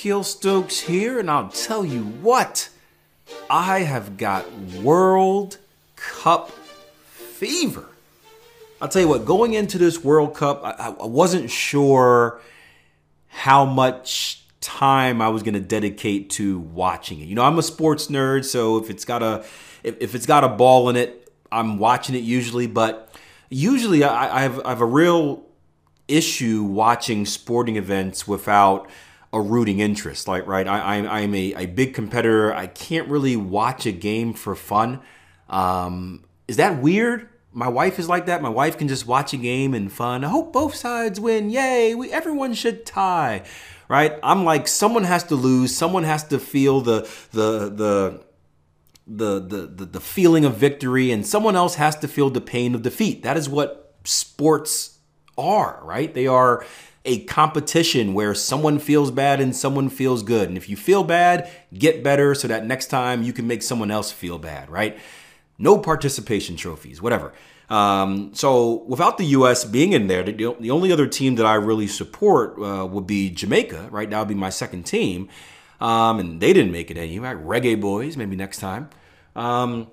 viewers, Stokes here, and I'll tell you what, I have got World Cup fever. I'll tell you what, going into this World Cup, I, I wasn't sure how much time I was going to dedicate to watching it. You know, I'm a sports nerd, so if it's got a if, if it's got a ball in it, I'm watching it usually. But usually, I, I have I have a real issue watching sporting events without a rooting interest. Like, right, I, I'm, I'm a, a big competitor. I can't really watch a game for fun. Um, is that weird? My wife is like that. My wife can just watch a game and fun. I hope both sides win. Yay! We everyone should tie, right? I'm like someone has to lose. Someone has to feel the the the the the, the feeling of victory, and someone else has to feel the pain of defeat. That is what sports are, right? They are a competition where someone feels bad and someone feels good. And if you feel bad, get better so that next time you can make someone else feel bad, right? No participation trophies, whatever. Um, so without the U.S. being in there, the, only other team that I really support uh, would be Jamaica, right? That would be my second team. Um, and they didn't make it any, right? Reggae Boys, maybe next time. Um,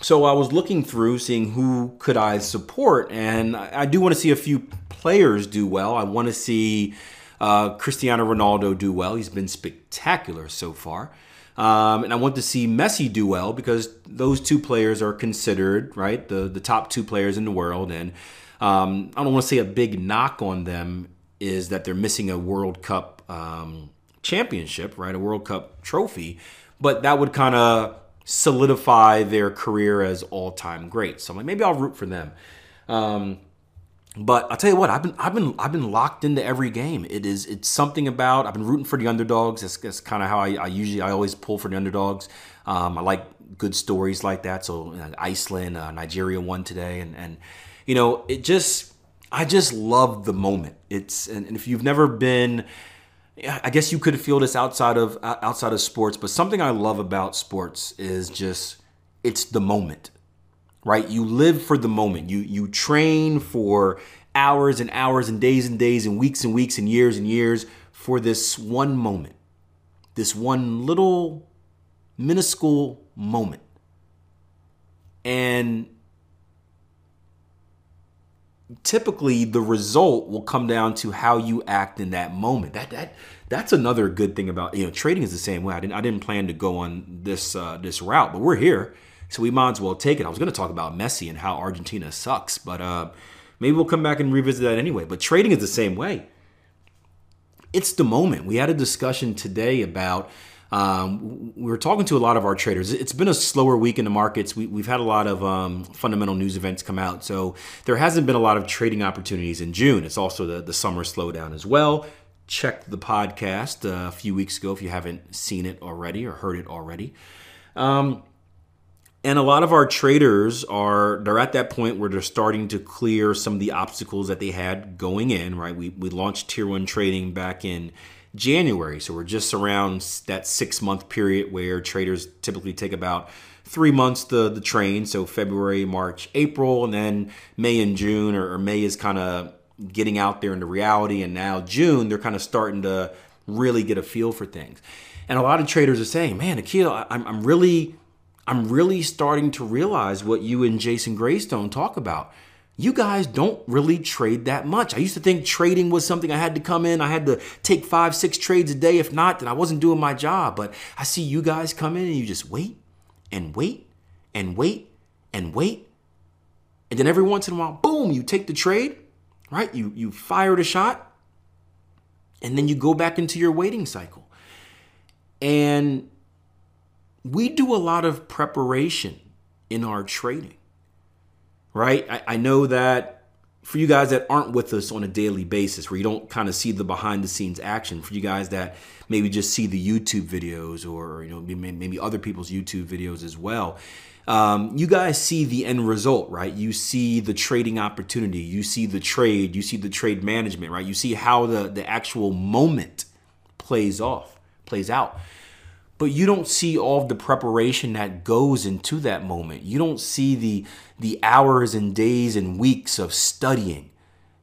so I was looking through, seeing who could I support, and I do want to see a few players do well. I want to see uh, Cristiano Ronaldo do well. He's been spectacular so far. Um, and I want to see Messi do well because those two players are considered right the the top two players in the world, and um, I don't want to say a big knock on them is that they're missing a World Cup um, championship, right, a World Cup trophy, but that would kind of solidify their career as all time great. So I'm like, maybe I'll root for them. Um, but I'll tell you what, I've been I've been I've been locked into every game. It is it's something about I've been rooting for the underdogs. That's, that's kind of how I, I, usually I always pull for the underdogs. Um, I like good stories like that. So Iceland, uh, Nigeria won today, and and you know it just I just love the moment. It's and, and if you've never been I guess you could feel this outside of uh, outside of sports, but something I love about sports is just it's the moment. Right? You live for the moment. You you train for hours and hours and days and days and weeks and weeks and years and years for this one moment. This one little minuscule moment. And typically the result will come down to how you act in that moment. That that that's another good thing about you know trading is the same way. I didn't I didn't plan to go on this uh, this route, but we're here, so we might as well take it. I was going to talk about Messi and how Argentina sucks, but uh, maybe we'll come back and revisit that anyway. But trading is the same way. It's the moment. We had a discussion today about um, we are talking to a lot of our traders. It's been a slower week in the markets. We, have had a lot of um, fundamental news events come out, so there hasn't been a lot of trading opportunities in June. It's also the, the summer slowdown as well. Check the podcast uh, a few weeks ago if you haven't seen it already or heard it already. Um, and a lot of our traders are they're at that point where they're starting to clear some of the obstacles that they had going in right we, we launched tier one trading back in January. So we're just around that six month period where traders typically take about three months to the train. So February, March, April, and then May and June, or, or May is kind of getting out there into reality. And now June, they're kind of starting to really get a feel for things. And a lot of traders are saying, man, Akil, I'm, I'm really, I'm really starting to realize what you and Jason Graystone talk about you guys don't really trade that much. I used to think trading was something I had to come in, I had to take five, six trades a day. If not, then I wasn't doing my job. But I see you guys come in and you just wait and wait and wait and wait. And then every once in a while, boom, you take the trade, right? You you fired a shot, and then you go back into your waiting cycle. And we do a lot of preparation in our trading right? I, I know that for you guys that aren't with us on a daily basis, where you don't kind of see the behind the scenes action, for you guys that maybe just see the YouTube videos or you know maybe other people's YouTube videos as well, um, you guys see the end result, right? You see the trading opportunity, you see the trade, you see the trade management, right? You see how the the actual moment plays off, plays out but you don't see all the preparation that goes into that moment. You don't see the the hours and days and weeks of studying.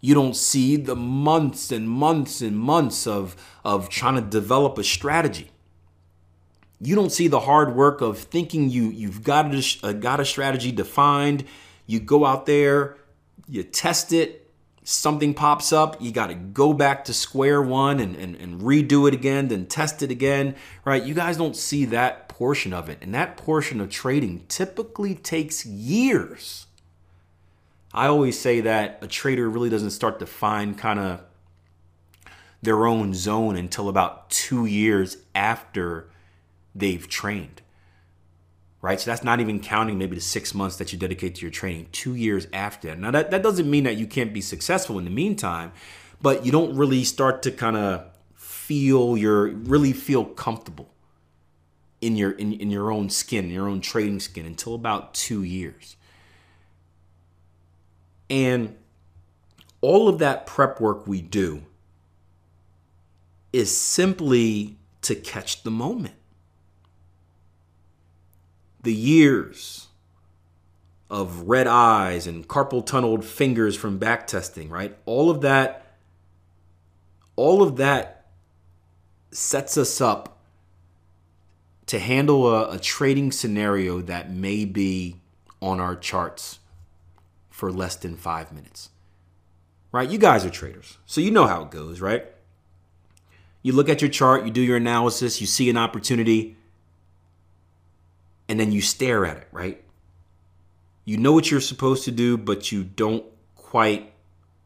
You don't see the months and months and months of, of trying to develop a strategy. You don't see the hard work of thinking you, you've got a, uh, got a strategy defined. You go out there, you test it, something pops up, you got to go back to square one and, and, and redo it again, then test it again, right? You guys don't see that portion of it. And that portion of trading typically takes years. I always say that a trader really doesn't start to find kind of their own zone until about two years after they've trained. Right? So that's not even counting maybe the six months that you dedicate to your training, two years after. Now, that, that doesn't mean that you can't be successful in the meantime, but you don't really start to kind of feel your really feel comfortable in your in, in your own skin, in your own trading skin until about two years. And all of that prep work we do is simply to catch the moment. The years of red eyes and carpal tunneled fingers from back testing, right? All of that, all of that sets us up to handle a, a trading scenario that may be on our charts for less than five minutes. Right? You guys are traders, so you know how it goes, right? You look at your chart, you do your analysis, you see an opportunity, and then you stare at it, right? You know what you're supposed to do, but you don't quite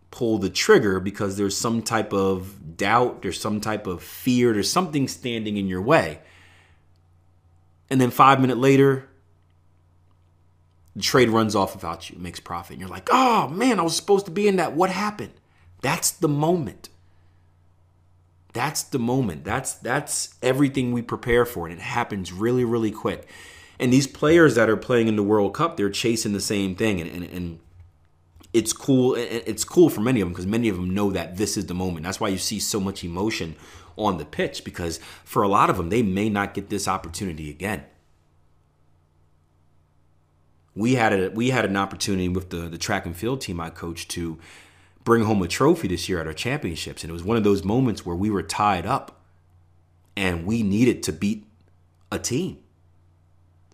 pull the trigger because there's some type of doubt, there's some type of fear, there's something standing in your way. And then five minutes later, the trade runs off without you, makes profit. And you're like, oh man, I was supposed to be in that. What happened? That's the moment. That's the moment. That's that's everything we prepare for, and it happens really, really quick. And these players that are playing in the World Cup, they're chasing the same thing, and and, and it's cool. It's cool for many of them because many of them know that this is the moment. That's why you see so much emotion on the pitch because for a lot of them, they may not get this opportunity again we had a we had an opportunity with the the track and field team I coached to bring home a trophy this year at our championships, and it was one of those moments where we were tied up, and we needed to beat a team.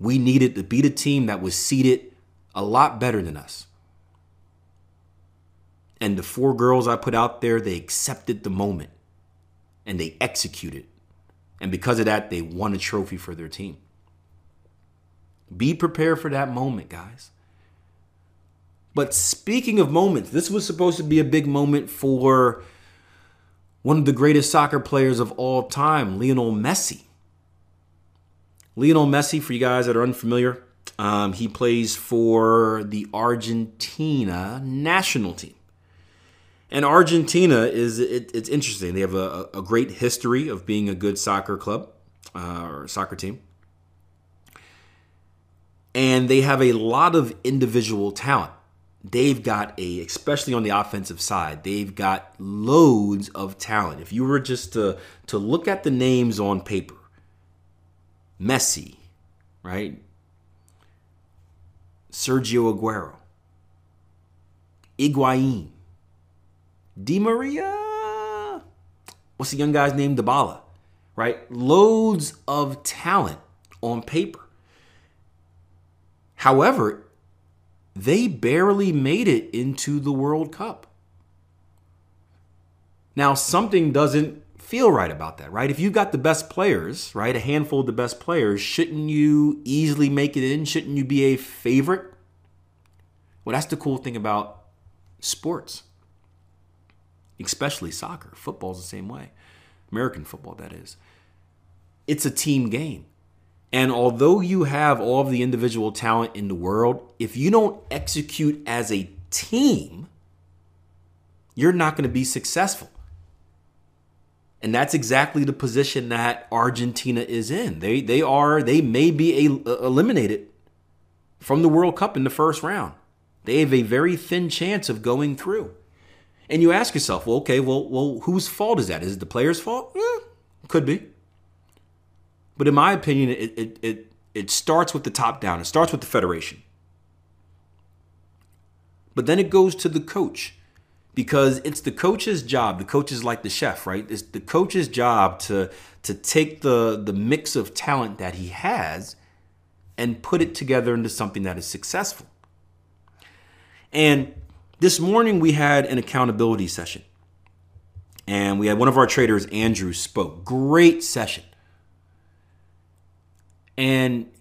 We needed to beat a team that was seated a lot better than us. And the four girls I put out there, they accepted the moment and they executed. And because of that, they won a trophy for their team. Be prepared for that moment, guys. But speaking of moments, this was supposed to be a big moment for one of the greatest soccer players of all time, Lionel Messi. Lionel Messi, for you guys that are unfamiliar, um, he plays for the Argentina national team. And Argentina is it, it's interesting. They have a, a, great history of being a good soccer club uh, or soccer team and they have a lot of individual talent. They've got a, especially on the offensive side, they've got loads of talent. If you were just to to look at the names on paper, Messi, right? Sergio Aguero, Higuain, Di Maria, what's the young guy's name? Dybala, right? Loads of talent on paper. However, they barely made it into the World Cup. Now, something doesn't feel right about that, right? If you've got the best players, right, a handful of the best players, shouldn't you easily make it in? Shouldn't you be a favorite? Well, that's the cool thing about sports, especially soccer. Football's the same way. American football, that is. It's a team game. And although you have all of the individual talent in the world, if you don't execute as a team, you're not going to be successful. And that's exactly the position that Argentina is in. They they are they may be a, uh, eliminated from the World Cup in the first round. They have a very thin chance of going through. And you ask yourself, well, okay, well, well, whose fault is that? Is it the player's fault? Eh, could be. But in my opinion, it, it, it, it starts with the top down, it starts with the federation. But then it goes to the coach because it's the coach's job. The coach is like the chef, right? It's the coach's job to to take the the mix of talent that he has and put it together into something that is successful. And this morning we had an accountability session. And we had one of our traders, Andrew, spoke. Great session. And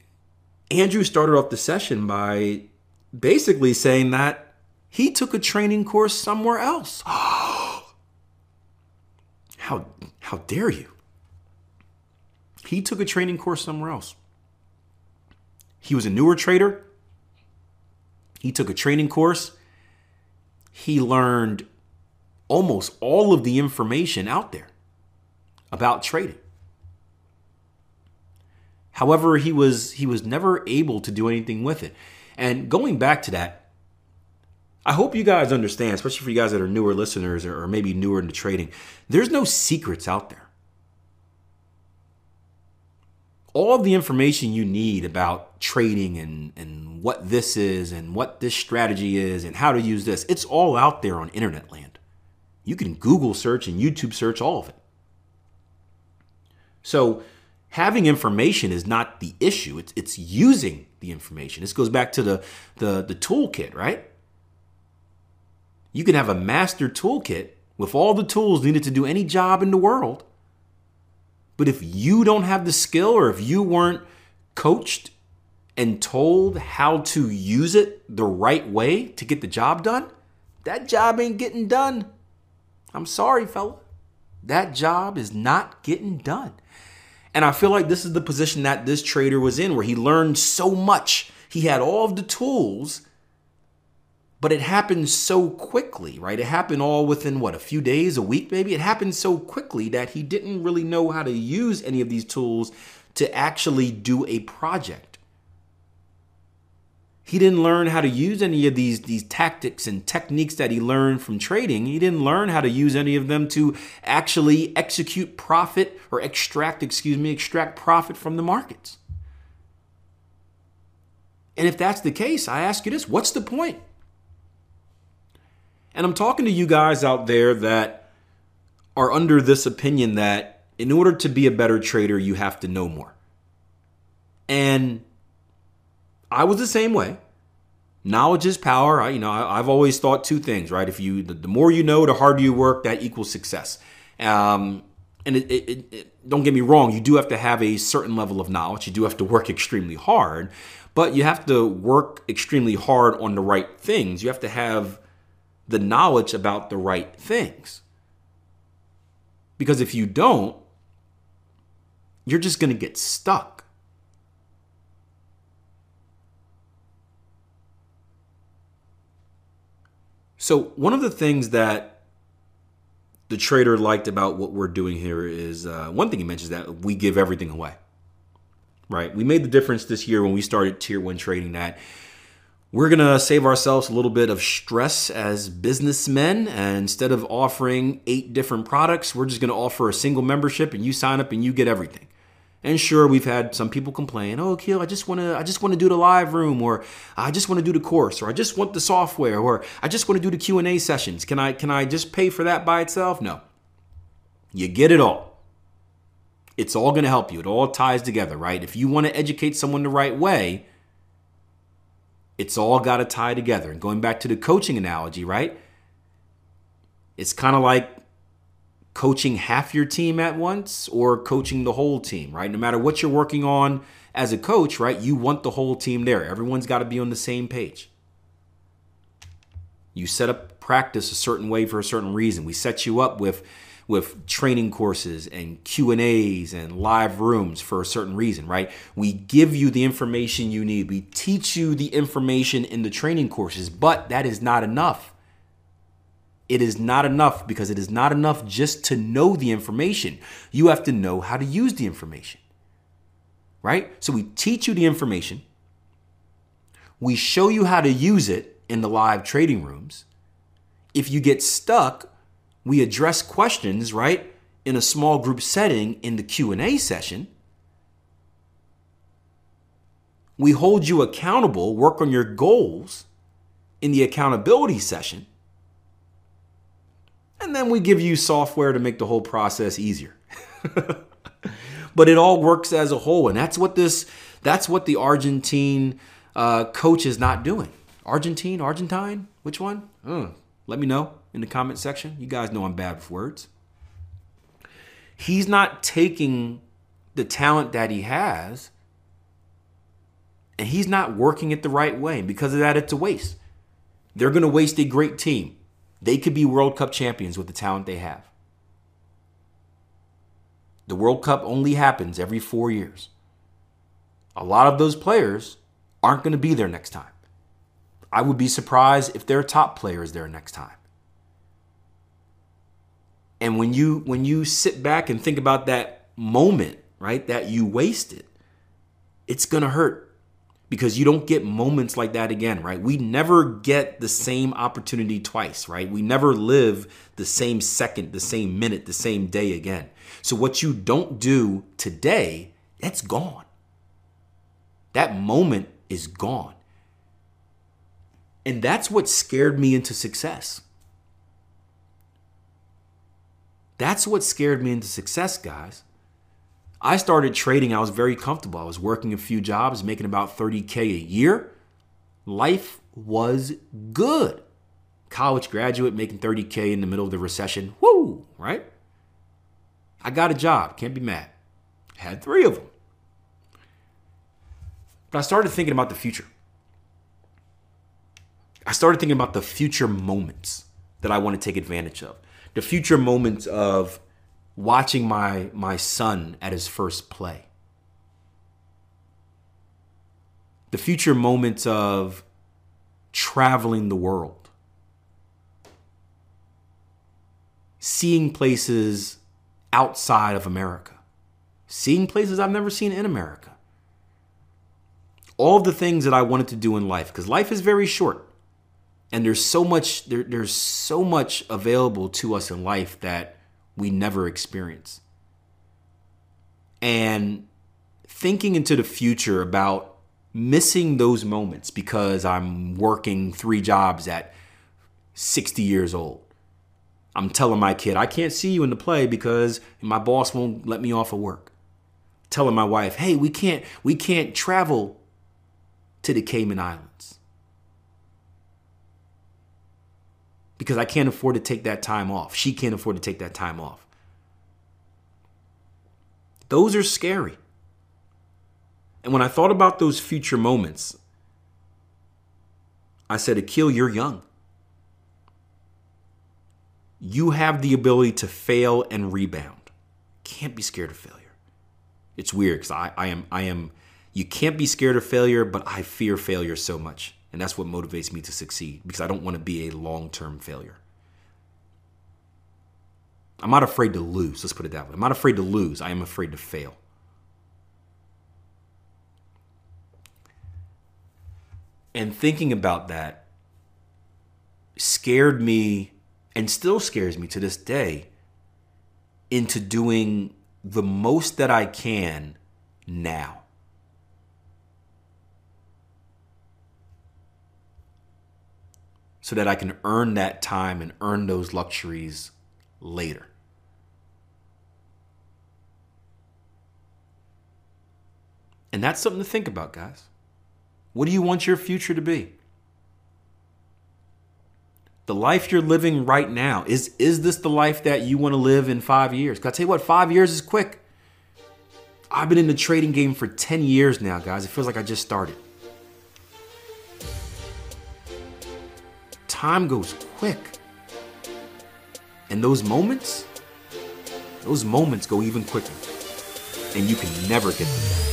Andrew started off the session by basically saying that he took a training course somewhere else. how, how dare you? He took a training course somewhere else. He was a newer trader. He took a training course. He learned almost all of the information out there about trading. However, he was he was never able to do anything with it. And going back to that, I hope you guys understand, especially for you guys that are newer listeners or maybe newer into trading, there's no secrets out there. All of the information you need about trading and, and what this is and what this strategy is and how to use this, it's all out there on internet land. You can Google search and YouTube search all of it. So having information is not the issue. It's it's using the information. This goes back to the the the toolkit, right? You can have a master toolkit with all the tools needed to do any job in the world. But if you don't have the skill or if you weren't coached and told how to use it the right way to get the job done, that job ain't getting done. I'm sorry, fella. That job is not getting done. And I feel like this is the position that this trader was in where he learned so much. He had all of the tools, but it happened so quickly, right? It happened all within what, a few days, a week maybe? It happened so quickly that he didn't really know how to use any of these tools to actually do a project. He didn't learn how to use any of these, these tactics and techniques that he learned from trading. He didn't learn how to use any of them to actually execute profit or extract, excuse me, extract profit from the markets. And if that's the case, I ask you this what's the point? And I'm talking to you guys out there that are under this opinion that in order to be a better trader, you have to know more. And I was the same way. Knowledge is power. I, you know, I, have always thought two things, right? If you, the, the, more you know, the harder you work, that equals success. Um, and it, it, it, don't get me wrong, you do have to have a certain level of knowledge. You do have to work extremely hard, but you have to work extremely hard on the right things. You have to have the knowledge about the right things. Because if you don't, you're just going to get stuck. So, one of the things that the trader liked about what we're doing here is uh, one thing he mentions that we give everything away. Right? We made the difference this year when we started tier one trading that we're going to save ourselves a little bit of stress as businessmen. And instead of offering eight different products, we're just going to offer a single membership and you sign up and you get everything. And sure, we've had some people complain, "Oh, Keel, I just want to I just want to do the live room or I just want to do the course or I just want the software or I just want to do the Q&A sessions. Can I can I just pay for that by itself?" No. You get it all. It's all going to help you. It all ties together, right? If you want to educate someone the right way, it's all got to tie together. And going back to the coaching analogy, right? It's kind of like coaching half your team at once or coaching the whole team, right? No matter what you're working on as a coach, right? You want the whole team there. Everyone's got to be on the same page. You set up practice a certain way for a certain reason. We set you up with with training courses and Q&As and live rooms for a certain reason, right? We give you the information you need. We teach you the information in the training courses, but that is not enough it is not enough because it is not enough just to know the information. You have to know how to use the information. Right? So we teach you the information. We show you how to use it in the live trading rooms. If you get stuck, we address questions, right, in a small group setting in the Q&A session. We hold you accountable, work on your goals in the accountability session And then we give you software to make the whole process easier. but it all works as a whole. And that's what this, that's what the Argentine uh, coach is not doing. Argentine, Argentine, which one? Uh, let me know in the comment section. You guys know I'm bad with words. He's not taking the talent that he has and he's not working it the right way. Because of that, it's a waste. They're going to waste a great team. They could be World Cup champions with the talent they have. The World Cup only happens every four years. A lot of those players aren't going to be there next time. I would be surprised if their top player is there next time. And when you when you sit back and think about that moment, right, that you wasted, it's going to hurt because you don't get moments like that again, right? We never get the same opportunity twice, right? We never live the same second, the same minute, the same day again. So what you don't do today, that's gone. That moment is gone. And that's what scared me into success. That's what scared me into success, guys. I started trading. I was very comfortable. I was working a few jobs, making about 30K a year. Life was good. College graduate making 30K in the middle of the recession. Woo, right? I got a job. Can't be mad. Had three of them. But I started thinking about the future. I started thinking about the future moments that I want to take advantage of. The future moments of watching my my son at his first play. The future moments of traveling the world. Seeing places outside of America. Seeing places I've never seen in America. All the things that I wanted to do in life because life is very short. And there's so much there, there's so much available to us in life that we never experience. And thinking into the future about missing those moments because I'm working three jobs at 60 years old. I'm telling my kid, I can't see you in the play because my boss won't let me off of work. Telling my wife, hey, we can't we can't travel to the Cayman Islands. Because I can't afford to take that time off. She can't afford to take that time off. Those are scary. And when I thought about those future moments, I said, Akil, you're young. You have the ability to fail and rebound. Can't be scared of failure. It's weird because I, I am I am you can't be scared of failure, but I fear failure so much. And that's what motivates me to succeed because I don't want to be a long term failure. I'm not afraid to lose. Let's put it that way. I'm not afraid to lose. I am afraid to fail. And thinking about that scared me and still scares me to this day into doing the most that I can now. So that I can earn that time and earn those luxuries later. And that's something to think about, guys. What do you want your future to be? The life you're living right now, is, is this the life that you want to live in five years? Because I tell you what, five years is quick. I've been in the trading game for 10 years now, guys. It feels like I just started. Time goes quick. And those moments, those moments go even quicker. And you can never get them back.